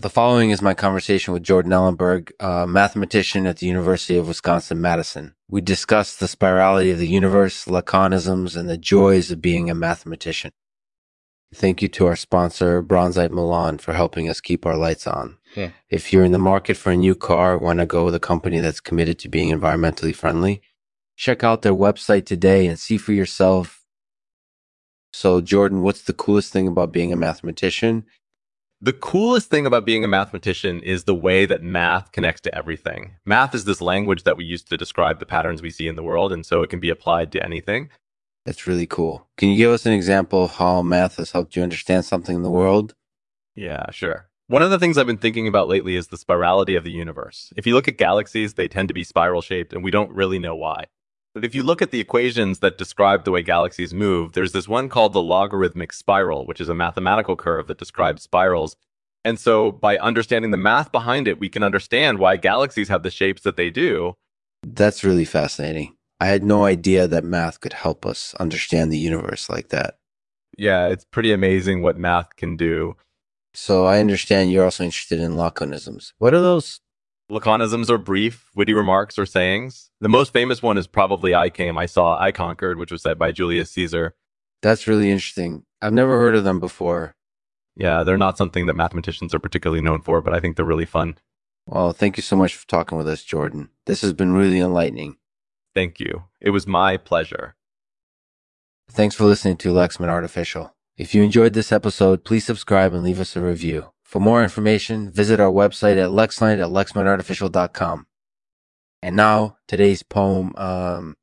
The following is my conversation with Jordan Ellenberg, a mathematician at the University of Wisconsin Madison. We discuss the spirality of the universe, laconisms, and the joys of being a mathematician. Thank you to our sponsor, Bronzite Milan, for helping us keep our lights on. Yeah. If you're in the market for a new car, want to go with a company that's committed to being environmentally friendly, check out their website today and see for yourself. So, Jordan, what's the coolest thing about being a mathematician? The coolest thing about being a mathematician is the way that math connects to everything. Math is this language that we use to describe the patterns we see in the world, and so it can be applied to anything. That's really cool. Can you give us an example of how math has helped you understand something in the world? Yeah, sure. One of the things I've been thinking about lately is the spirality of the universe. If you look at galaxies, they tend to be spiral shaped, and we don't really know why. But if you look at the equations that describe the way galaxies move, there's this one called the logarithmic spiral, which is a mathematical curve that describes spirals. And so by understanding the math behind it, we can understand why galaxies have the shapes that they do. That's really fascinating. I had no idea that math could help us understand the universe like that. Yeah, it's pretty amazing what math can do. So I understand you're also interested in laconisms. What are those? Laconisms are brief, witty remarks or sayings. The most famous one is probably I came, I saw, I conquered, which was said by Julius Caesar. That's really interesting. I've never heard of them before. Yeah, they're not something that mathematicians are particularly known for, but I think they're really fun. Well, thank you so much for talking with us, Jordan. This has been really enlightening. Thank you. It was my pleasure. Thanks for listening to Lexman Artificial. If you enjoyed this episode, please subscribe and leave us a review. For more information, visit our website at lexnight at lexmanartificial.com. And now, today's poem, um,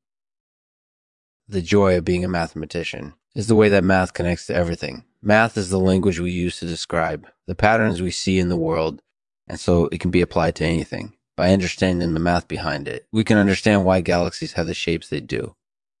The Joy of Being a Mathematician, is the way that math connects to everything. Math is the language we use to describe the patterns we see in the world, and so it can be applied to anything. By understanding the math behind it, we can understand why galaxies have the shapes they do.